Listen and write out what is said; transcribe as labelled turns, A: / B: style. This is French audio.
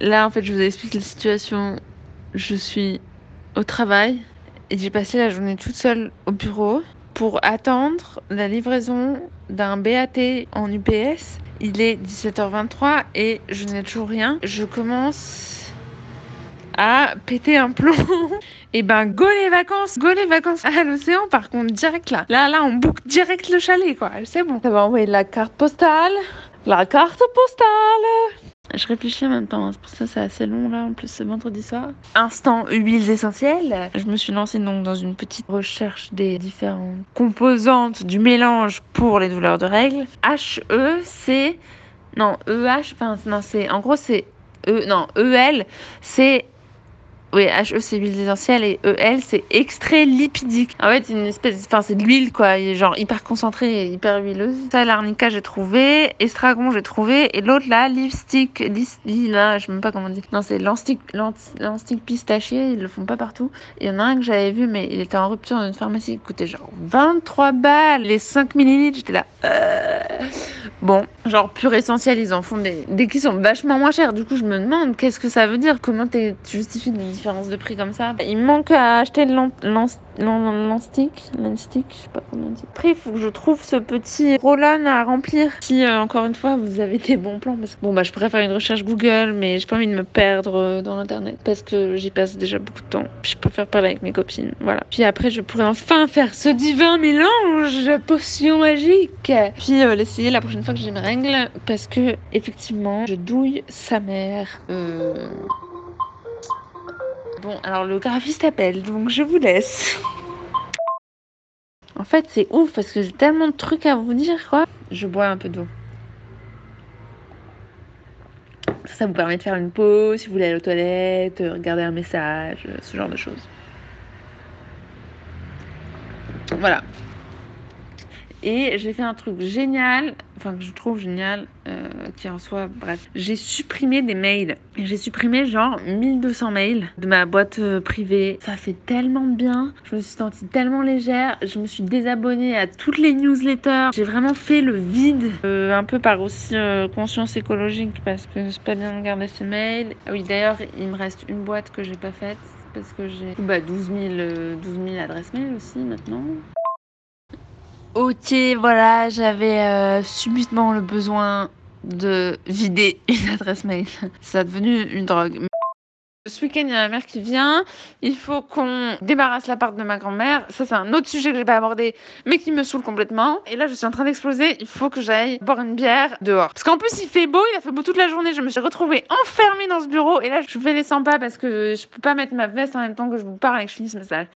A: Là, en fait, je vous explique la situation. Je suis au travail et j'ai passé la journée toute seule au bureau pour attendre la livraison d'un BAT en UPS. Il est 17h23 et je n'ai toujours rien. Je commence à péter un plomb. et ben, go les vacances, go les vacances à l'océan. Par contre, direct là. Là, là, on boucle direct le chalet, quoi. C'est bon. Ça va envoyer la carte postale. La carte postale. Je réfléchis en même temps, hein. c'est pour ça c'est assez long là, en plus c'est vendredi soir. Instant huiles essentielles. Je me suis lancée donc dans une petite recherche des différentes composantes du mélange pour les douleurs de règles. HE, c'est... Non, EH, enfin non, c'est... En gros c'est... E, non, EL, c'est oui, HE c'est huile essentielle et EL c'est extrait lipidique. En fait, une espèce, enfin c'est de l'huile quoi, il est genre hyper concentrée et hyper huileuse. Ça, l'arnica j'ai trouvé, estragon j'ai trouvé et l'autre là, lipstick, là, je sais même pas comment on dit. Non, c'est l'anstic, pistachier, ils le font pas partout. Il y en a un que j'avais vu mais il était en rupture dans une pharmacie, il coûtait genre 23 balles, les 5 millilitres, j'étais là. Euh... Bon, genre pur essentiel, ils en font des, des qui sont vachement moins chers. Du coup, je me demande qu'est-ce que ça veut dire, comment tu justifies des différence de prix comme ça. Il manque à acheter l'anstick, l'anstick, je sais pas comment on dit. Après, il faut que je trouve ce petit roll-on à remplir. Si, euh, encore une fois, vous avez des bons plans, parce que bon, bah, je pourrais faire une recherche Google, mais j'ai pas envie de me perdre euh, dans l'internet parce que j'y passe déjà beaucoup de temps. je préfère parler avec mes copines, voilà. Puis après, je pourrais enfin faire ce divin mélange potion magique. Puis euh, l'essayer la prochaine fois que j'ai mes règles, parce que effectivement, je douille sa mère. Euh... Bon, alors le graphiste appelle, donc je vous laisse. En fait, c'est ouf parce que j'ai tellement de trucs à vous dire, quoi. Je bois un peu d'eau. Ça, vous permet de faire une pause si vous voulez aller aux toilettes, regarder un message, ce genre de choses. Voilà. Et j'ai fait un truc génial, enfin que je trouve génial, euh, qui en soit, bref. J'ai supprimé des mails. J'ai supprimé genre 1200 mails de ma boîte euh, privée. Ça fait tellement bien. Je me suis sentie tellement légère. Je me suis désabonnée à toutes les newsletters. J'ai vraiment fait le vide. Euh, un peu par aussi conscience écologique parce que c'est pas bien de garder ces mails. Ah oui, d'ailleurs, il me reste une boîte que j'ai pas faite parce que j'ai bah, 12, 000, 12 000 adresses mail aussi maintenant. Ok, voilà, j'avais euh, subitement le besoin de vider une adresse mail. Ça a devenu une drogue. Ce week-end, il y a ma mère qui vient. Il faut qu'on débarrasse l'appart de ma grand-mère. Ça, c'est un autre sujet que j'ai pas abordé, mais qui me saoule complètement. Et là, je suis en train d'exploser. Il faut que j'aille boire une bière dehors. Parce qu'en plus, il fait beau. Il a fait beau toute la journée. Je me suis retrouvée enfermée dans ce bureau. Et là, je fais les 100 pas parce que je peux pas mettre ma veste en même temps que je vous parle et que je finis ce message.